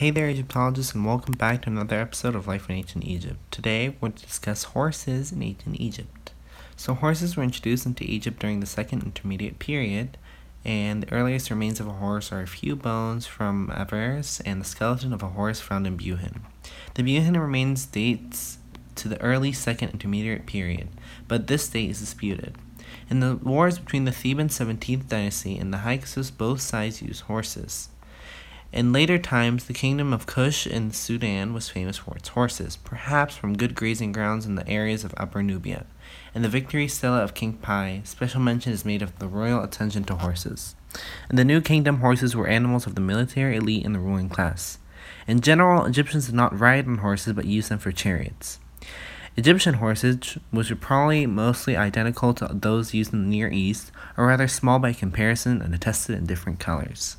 Hey there, Egyptologists, and welcome back to another episode of Life in Ancient Egypt. Today, to discuss horses in ancient Egypt. So, horses were introduced into Egypt during the Second Intermediate Period, and the earliest remains of a horse are a few bones from Avaris and the skeleton of a horse found in Buhen. The Buhen remains dates to the early Second Intermediate Period, but this date is disputed. In the wars between the Theban 17th dynasty and the Hyksos, both sides used horses. In later times, the kingdom of Kush in Sudan was famous for its horses, perhaps from good grazing grounds in the areas of Upper Nubia. In the victory stela of King Pi, special mention is made of the royal attention to horses. In the New Kingdom, horses were animals of the military elite and the ruling class. In general, Egyptians did not ride on horses but used them for chariots. Egyptian horses, which were probably mostly identical to those used in the Near East, are rather small by comparison and attested in different colors.